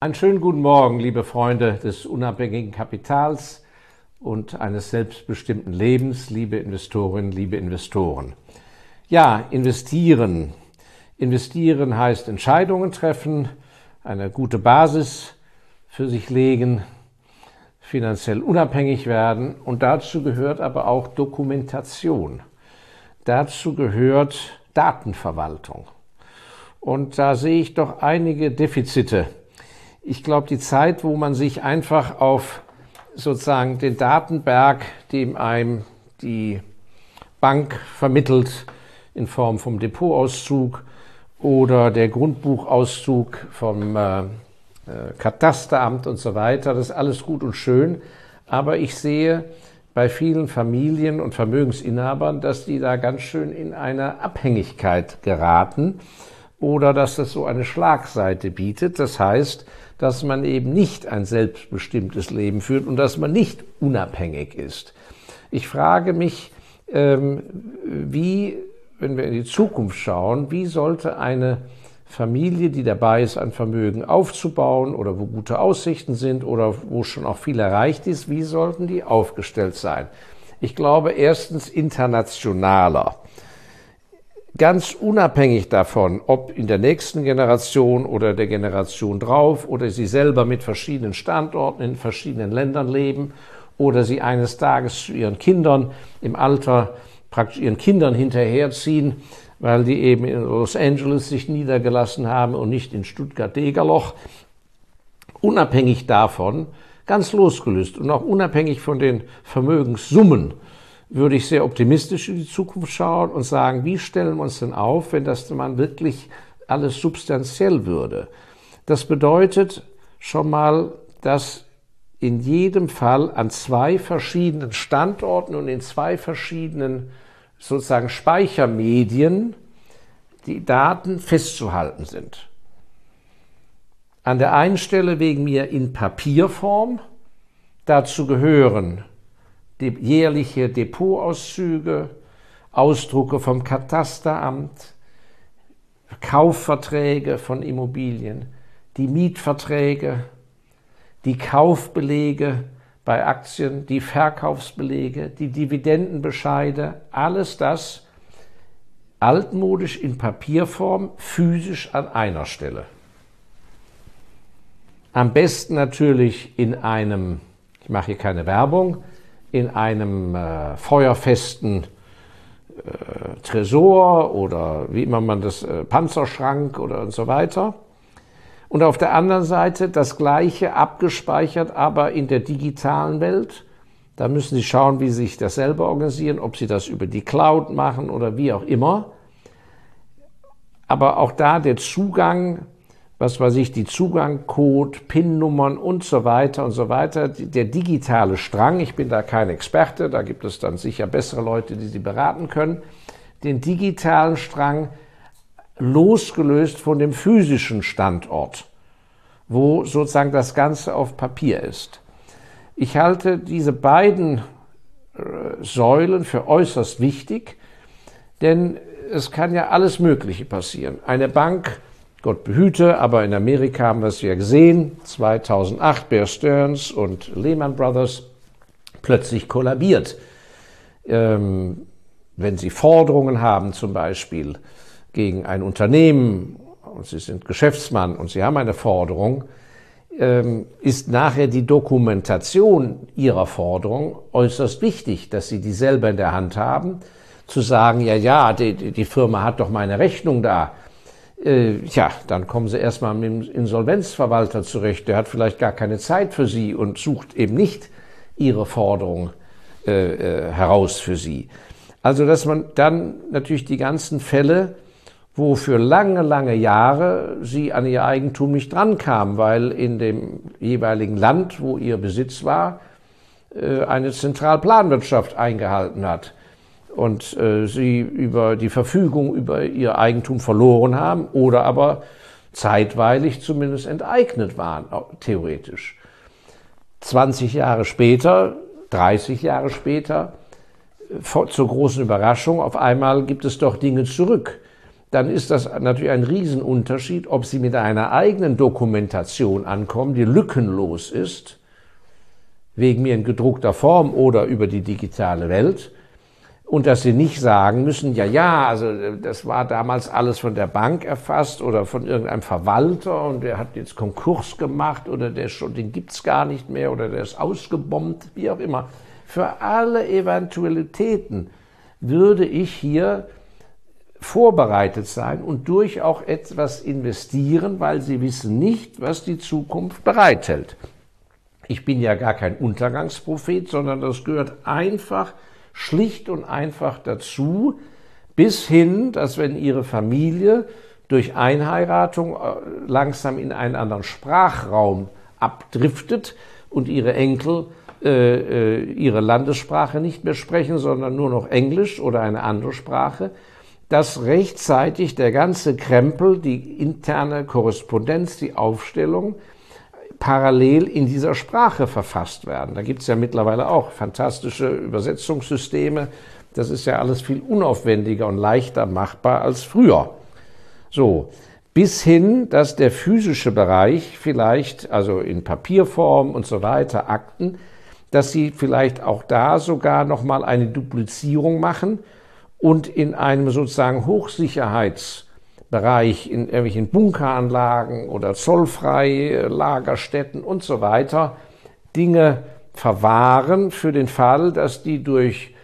Einen schönen guten Morgen, liebe Freunde des unabhängigen Kapitals und eines selbstbestimmten Lebens, liebe Investorinnen, liebe Investoren. Ja, investieren. Investieren heißt Entscheidungen treffen, eine gute Basis für sich legen, finanziell unabhängig werden und dazu gehört aber auch Dokumentation. Dazu gehört Datenverwaltung. Und da sehe ich doch einige Defizite ich glaube, die Zeit, wo man sich einfach auf sozusagen den Datenberg, dem einem die Bank vermittelt in Form vom Depotauszug oder der Grundbuchauszug vom äh, äh, Katasteramt und so weiter, das ist alles gut und schön. Aber ich sehe bei vielen Familien und Vermögensinhabern, dass die da ganz schön in eine Abhängigkeit geraten oder dass das so eine Schlagseite bietet. Das heißt, dass man eben nicht ein selbstbestimmtes Leben führt und dass man nicht unabhängig ist. Ich frage mich, ähm, wie, wenn wir in die Zukunft schauen, wie sollte eine Familie, die dabei ist, ein Vermögen aufzubauen oder wo gute Aussichten sind oder wo schon auch viel erreicht ist, wie sollten die aufgestellt sein? Ich glaube erstens internationaler ganz unabhängig davon, ob in der nächsten Generation oder der Generation drauf oder sie selber mit verschiedenen Standorten in verschiedenen Ländern leben oder sie eines Tages zu ihren Kindern im Alter praktisch ihren Kindern hinterherziehen, weil die eben in Los Angeles sich niedergelassen haben und nicht in Stuttgart-Degerloch. Unabhängig davon, ganz losgelöst und auch unabhängig von den Vermögenssummen, würde ich sehr optimistisch in die Zukunft schauen und sagen, wie stellen wir uns denn auf, wenn das man wirklich alles substanziell würde? Das bedeutet schon mal, dass in jedem Fall an zwei verschiedenen Standorten und in zwei verschiedenen sozusagen Speichermedien die Daten festzuhalten sind. An der einen Stelle wegen mir in Papierform. Dazu gehören jährliche Depotauszüge, Ausdrucke vom Katasteramt, Kaufverträge von Immobilien, die Mietverträge, die Kaufbelege bei Aktien, die Verkaufsbelege, die Dividendenbescheide, alles das altmodisch in Papierform, physisch an einer Stelle. Am besten natürlich in einem, ich mache hier keine Werbung, in einem äh, feuerfesten äh, Tresor oder wie immer man das, äh, Panzerschrank oder und so weiter. Und auf der anderen Seite das Gleiche abgespeichert, aber in der digitalen Welt. Da müssen Sie schauen, wie Sie sich das selber organisieren, ob Sie das über die Cloud machen oder wie auch immer. Aber auch da der Zugang was weiß ich, die Zugangcode, PIN-Nummern und so weiter und so weiter. Der digitale Strang, ich bin da kein Experte, da gibt es dann sicher bessere Leute, die Sie beraten können, den digitalen Strang losgelöst von dem physischen Standort, wo sozusagen das Ganze auf Papier ist. Ich halte diese beiden äh, Säulen für äußerst wichtig, denn es kann ja alles Mögliche passieren. Eine Bank Gott behüte, aber in Amerika haben wir es ja gesehen, 2008 Bear Stearns und Lehman Brothers plötzlich kollabiert. Ähm, wenn Sie Forderungen haben, zum Beispiel gegen ein Unternehmen, und Sie sind Geschäftsmann und Sie haben eine Forderung, ähm, ist nachher die Dokumentation Ihrer Forderung äußerst wichtig, dass Sie die selber in der Hand haben, zu sagen, ja, ja, die, die Firma hat doch meine Rechnung da äh, ja, dann kommen Sie erstmal mit dem Insolvenzverwalter zurecht. Der hat vielleicht gar keine Zeit für Sie und sucht eben nicht Ihre Forderung äh, äh, heraus für Sie. Also, dass man dann natürlich die ganzen Fälle, wo für lange, lange Jahre Sie an Ihr Eigentum nicht drankamen, weil in dem jeweiligen Land, wo Ihr Besitz war, äh, eine Zentralplanwirtschaft eingehalten hat und äh, sie über die Verfügung über ihr Eigentum verloren haben oder aber zeitweilig zumindest enteignet waren, theoretisch. 20 Jahre später, 30 Jahre später, zur großen Überraschung, auf einmal gibt es doch Dinge zurück. dann ist das natürlich ein Riesenunterschied, ob Sie mit einer eigenen Dokumentation ankommen, die lückenlos ist, wegen mir in gedruckter Form oder über die digitale Welt, und dass sie nicht sagen müssen, ja, ja, also das war damals alles von der Bank erfasst oder von irgendeinem Verwalter und der hat jetzt Konkurs gemacht oder der schon, den gibt's gar nicht mehr oder der ist ausgebombt, wie auch immer. Für alle Eventualitäten würde ich hier vorbereitet sein und durch auch etwas investieren, weil sie wissen nicht, was die Zukunft bereithält. Ich bin ja gar kein Untergangsprophet, sondern das gehört einfach schlicht und einfach dazu, bis hin, dass wenn ihre Familie durch Einheiratung äh, langsam in einen anderen Sprachraum abdriftet und ihre Enkel äh, äh, ihre Landessprache nicht mehr sprechen, sondern nur noch Englisch oder eine andere Sprache, dass rechtzeitig der ganze Krempel, die interne Korrespondenz, die Aufstellung parallel in dieser Sprache verfasst werden. Da gibt es ja mittlerweile auch fantastische Übersetzungssysteme. Das ist ja alles viel unaufwendiger und leichter machbar als früher. So, bis hin, dass der physische Bereich vielleicht, also in Papierform und so weiter, Akten, dass sie vielleicht auch da sogar nochmal eine Duplizierung machen und in einem sozusagen Hochsicherheits- Bereich in irgendwelchen Bunkeranlagen oder zollfreie Lagerstätten und so weiter Dinge verwahren für den Fall, dass die durch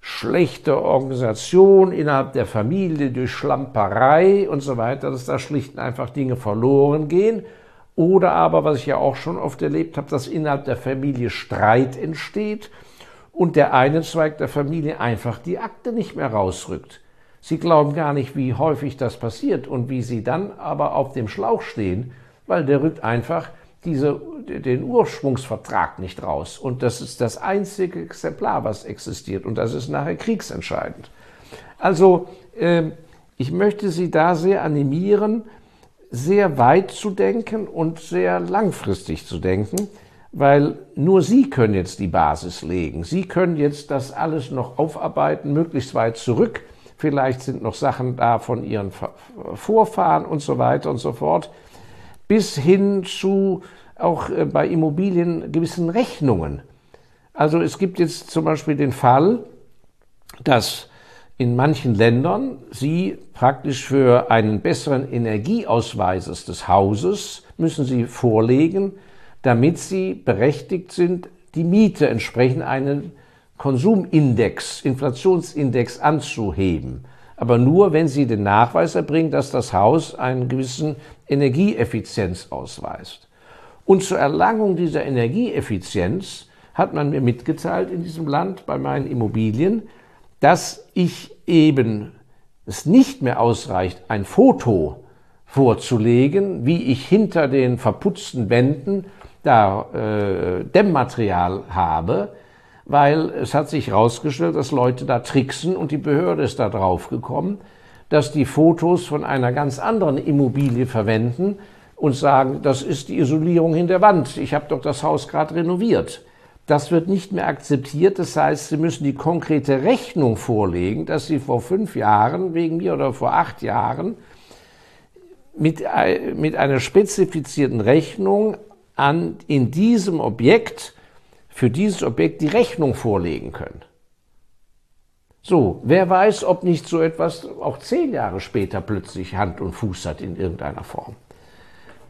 schlechte Organisation innerhalb der Familie, durch Schlamperei und so weiter, dass da schlicht und einfach Dinge verloren gehen. Oder aber, was ich ja auch schon oft erlebt habe, dass innerhalb der Familie Streit entsteht und der eine Zweig der Familie einfach die Akte nicht mehr rausrückt. Sie glauben gar nicht, wie häufig das passiert und wie sie dann aber auf dem Schlauch stehen, weil der rückt einfach diese, den Ursprungsvertrag nicht raus. Und das ist das einzige Exemplar, was existiert. Und das ist nachher kriegsentscheidend. Also, äh, ich möchte Sie da sehr animieren, sehr weit zu denken und sehr langfristig zu denken, weil nur Sie können jetzt die Basis legen. Sie können jetzt das alles noch aufarbeiten, möglichst weit zurück vielleicht sind noch Sachen da von ihren Vorfahren und so weiter und so fort, bis hin zu auch äh, bei Immobilien gewissen Rechnungen. Also es gibt jetzt zum Beispiel den Fall, dass in manchen Ländern Sie praktisch für einen besseren Energieausweis des Hauses müssen Sie vorlegen, damit Sie berechtigt sind, die Miete entsprechend einen Konsumindex, Inflationsindex anzuheben. Aber nur, wenn Sie den Nachweis erbringen, dass das Haus einen gewissen Energieeffizienz ausweist. Und zur Erlangung dieser Energieeffizienz hat man mir mitgeteilt in diesem Land bei meinen Immobilien, dass ich eben es nicht mehr ausreicht, ein Foto vorzulegen, wie ich hinter den verputzten Wänden da äh, Dämmmaterial habe, weil es hat sich herausgestellt, dass Leute da tricksen und die Behörde ist da drauf gekommen, dass die Fotos von einer ganz anderen Immobilie verwenden und sagen, das ist die Isolierung in der Wand, ich habe doch das Haus gerade renoviert. Das wird nicht mehr akzeptiert. Das heißt, Sie müssen die konkrete Rechnung vorlegen, dass Sie vor fünf Jahren wegen mir oder vor acht Jahren mit, mit einer spezifizierten Rechnung an, in diesem Objekt für dieses Objekt die Rechnung vorlegen können. So, wer weiß, ob nicht so etwas auch zehn Jahre später plötzlich Hand und Fuß hat in irgendeiner Form.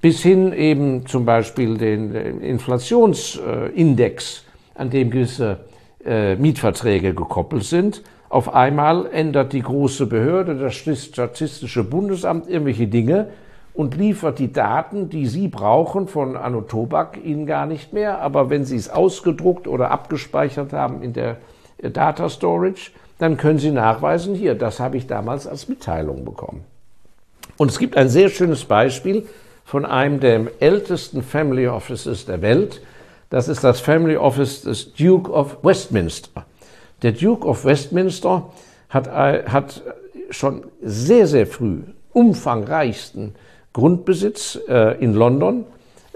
Bis hin eben zum Beispiel den Inflationsindex, an dem gewisse äh, Mietverträge gekoppelt sind. Auf einmal ändert die große Behörde, das Statistische Bundesamt, irgendwelche Dinge, und liefert die Daten, die Sie brauchen von Anno Tobak, Ihnen gar nicht mehr. Aber wenn Sie es ausgedruckt oder abgespeichert haben in der äh, Data Storage, dann können Sie nachweisen, hier, das habe ich damals als Mitteilung bekommen. Und es gibt ein sehr schönes Beispiel von einem der ältesten Family Offices der Welt. Das ist das Family Office des Duke of Westminster. Der Duke of Westminster hat, äh, hat schon sehr, sehr früh umfangreichsten Grundbesitz äh, in London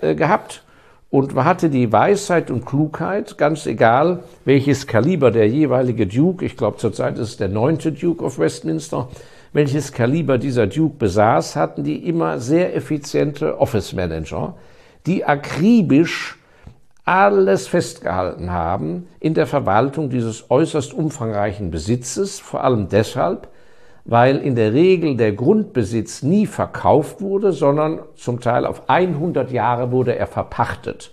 äh, gehabt. Und hatte die Weisheit und Klugheit, ganz egal welches Kaliber der jeweilige Duke, ich glaube zurzeit ist es der neunte Duke of Westminster, welches Kaliber dieser Duke besaß, hatten die immer sehr effiziente Office Manager, die akribisch alles festgehalten haben in der Verwaltung dieses äußerst umfangreichen Besitzes, vor allem deshalb, weil in der Regel der Grundbesitz nie verkauft wurde, sondern zum Teil auf 100 Jahre wurde er verpachtet.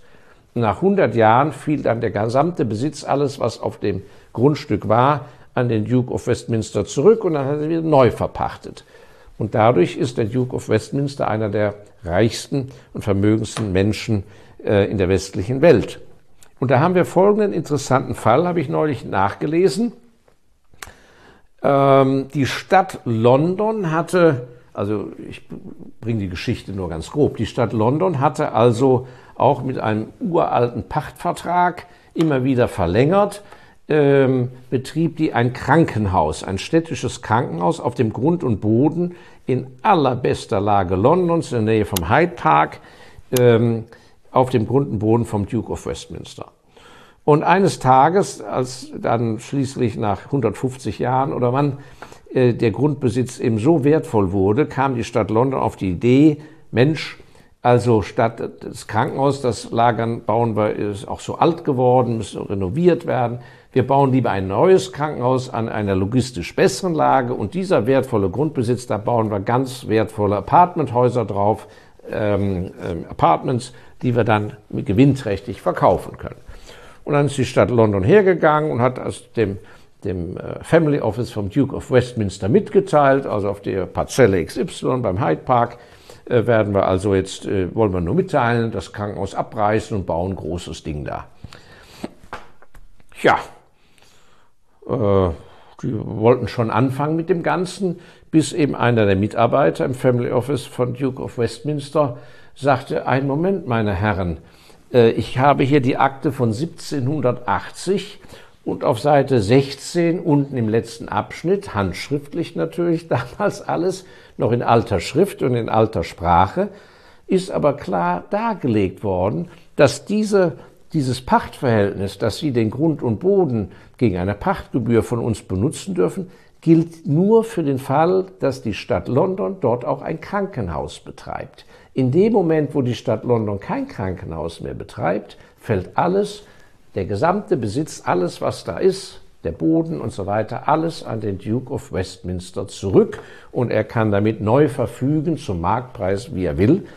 Nach 100 Jahren fiel dann der gesamte Besitz, alles was auf dem Grundstück war, an den Duke of Westminster zurück und dann hat er wieder neu verpachtet. Und dadurch ist der Duke of Westminster einer der reichsten und vermögendsten Menschen äh, in der westlichen Welt. Und da haben wir folgenden interessanten Fall, habe ich neulich nachgelesen. Ähm, die Stadt London hatte, also ich bringe die Geschichte nur ganz grob, die Stadt London hatte also auch mit einem uralten Pachtvertrag immer wieder verlängert, ähm, betrieb die ein Krankenhaus, ein städtisches Krankenhaus auf dem Grund und Boden in allerbester Lage Londons, in der Nähe vom Hyde Park, ähm, auf dem Grund und Boden vom Duke of Westminster. Und eines Tages, als dann schließlich nach 150 Jahren oder wann äh, der Grundbesitz eben so wertvoll wurde, kam die Stadt London auf die Idee, Mensch, also statt das Krankenhaus, das Lagern bauen wir, ist auch so alt geworden, müssen renoviert werden. Wir bauen lieber ein neues Krankenhaus an einer logistisch besseren Lage und dieser wertvolle Grundbesitz, da bauen wir ganz wertvolle Apartmenthäuser drauf, ähm, ähm, Apartments, die wir dann gewinnträchtig verkaufen können. Und dann ist die Stadt London hergegangen und hat aus dem, dem äh, Family Office vom Duke of Westminster mitgeteilt, also auf der Parzelle XY beim Hyde Park, äh, werden wir also jetzt, äh, wollen wir nur mitteilen, das Krankenhaus abreißen und bauen ein großes Ding da. Ja, äh, die wollten schon anfangen mit dem Ganzen, bis eben einer der Mitarbeiter im Family Office von Duke of Westminster sagte, ein Moment, meine Herren, ich habe hier die Akte von 1780 und auf Seite 16 unten im letzten Abschnitt, handschriftlich natürlich damals alles, noch in alter Schrift und in alter Sprache, ist aber klar dargelegt worden, dass diese, dieses Pachtverhältnis, dass Sie den Grund und Boden gegen eine Pachtgebühr von uns benutzen dürfen, gilt nur für den Fall, dass die Stadt London dort auch ein Krankenhaus betreibt. In dem Moment, wo die Stadt London kein Krankenhaus mehr betreibt, fällt alles, der gesamte Besitz, alles, was da ist, der Boden und so weiter, alles an den Duke of Westminster zurück und er kann damit neu verfügen zum Marktpreis, wie er will.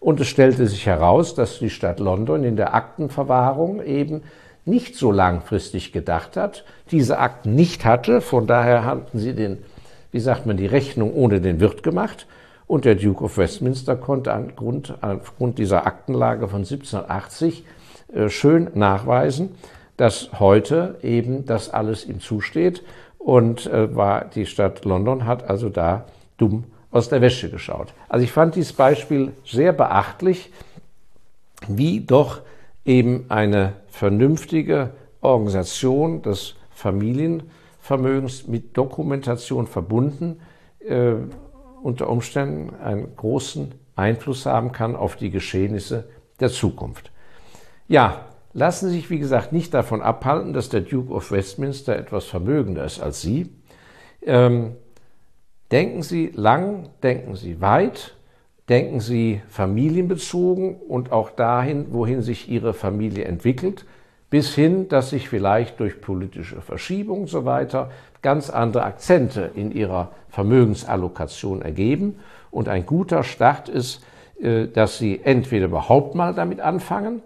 Und es stellte sich heraus, dass die Stadt London in der Aktenverwahrung eben nicht so langfristig gedacht hat, diese Akten nicht hatte, von daher hatten sie den, wie sagt man, die Rechnung ohne den Wirt gemacht. Und der Duke of Westminster konnte aufgrund, aufgrund dieser Aktenlage von 1780 äh, schön nachweisen, dass heute eben das alles ihm zusteht. Und äh, war die Stadt London hat also da dumm aus der Wäsche geschaut. Also ich fand dieses Beispiel sehr beachtlich, wie doch eben eine vernünftige Organisation des Familienvermögens mit Dokumentation verbunden äh, unter Umständen einen großen Einfluss haben kann auf die Geschehnisse der Zukunft. Ja, lassen Sie sich, wie gesagt, nicht davon abhalten, dass der Duke of Westminster etwas vermögender ist als Sie. Ähm, denken Sie lang, denken Sie weit, denken Sie familienbezogen und auch dahin, wohin sich Ihre Familie entwickelt, bis hin, dass sich vielleicht durch politische Verschiebung und so weiter ganz andere Akzente in ihrer Vermögensallokation ergeben. Und ein guter Start ist, äh, dass Sie entweder überhaupt mal damit anfangen,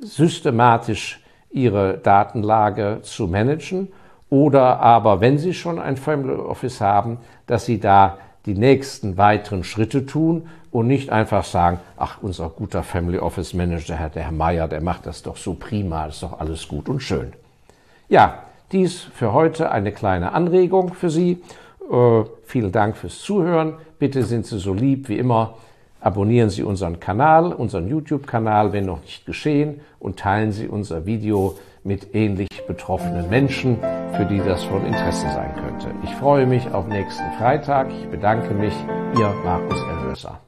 systematisch Ihre Datenlage zu managen, oder aber, wenn Sie schon ein Family Office haben, dass Sie da die nächsten weiteren Schritte tun und nicht einfach sagen, ach, unser guter Family Office Manager, der Herr Meier, der macht das doch so prima, ist doch alles gut und schön. Ja, dies für heute eine kleine Anregung für Sie. Äh, vielen Dank fürs Zuhören. Bitte sind Sie so lieb wie immer. Abonnieren Sie unseren Kanal, unseren YouTube-Kanal, wenn noch nicht geschehen, und teilen Sie unser Video mit ähnlich betroffenen Menschen, für die das von Interesse sein könnte. Ich freue mich auf nächsten Freitag. Ich bedanke mich. Ihr Markus Erlöser.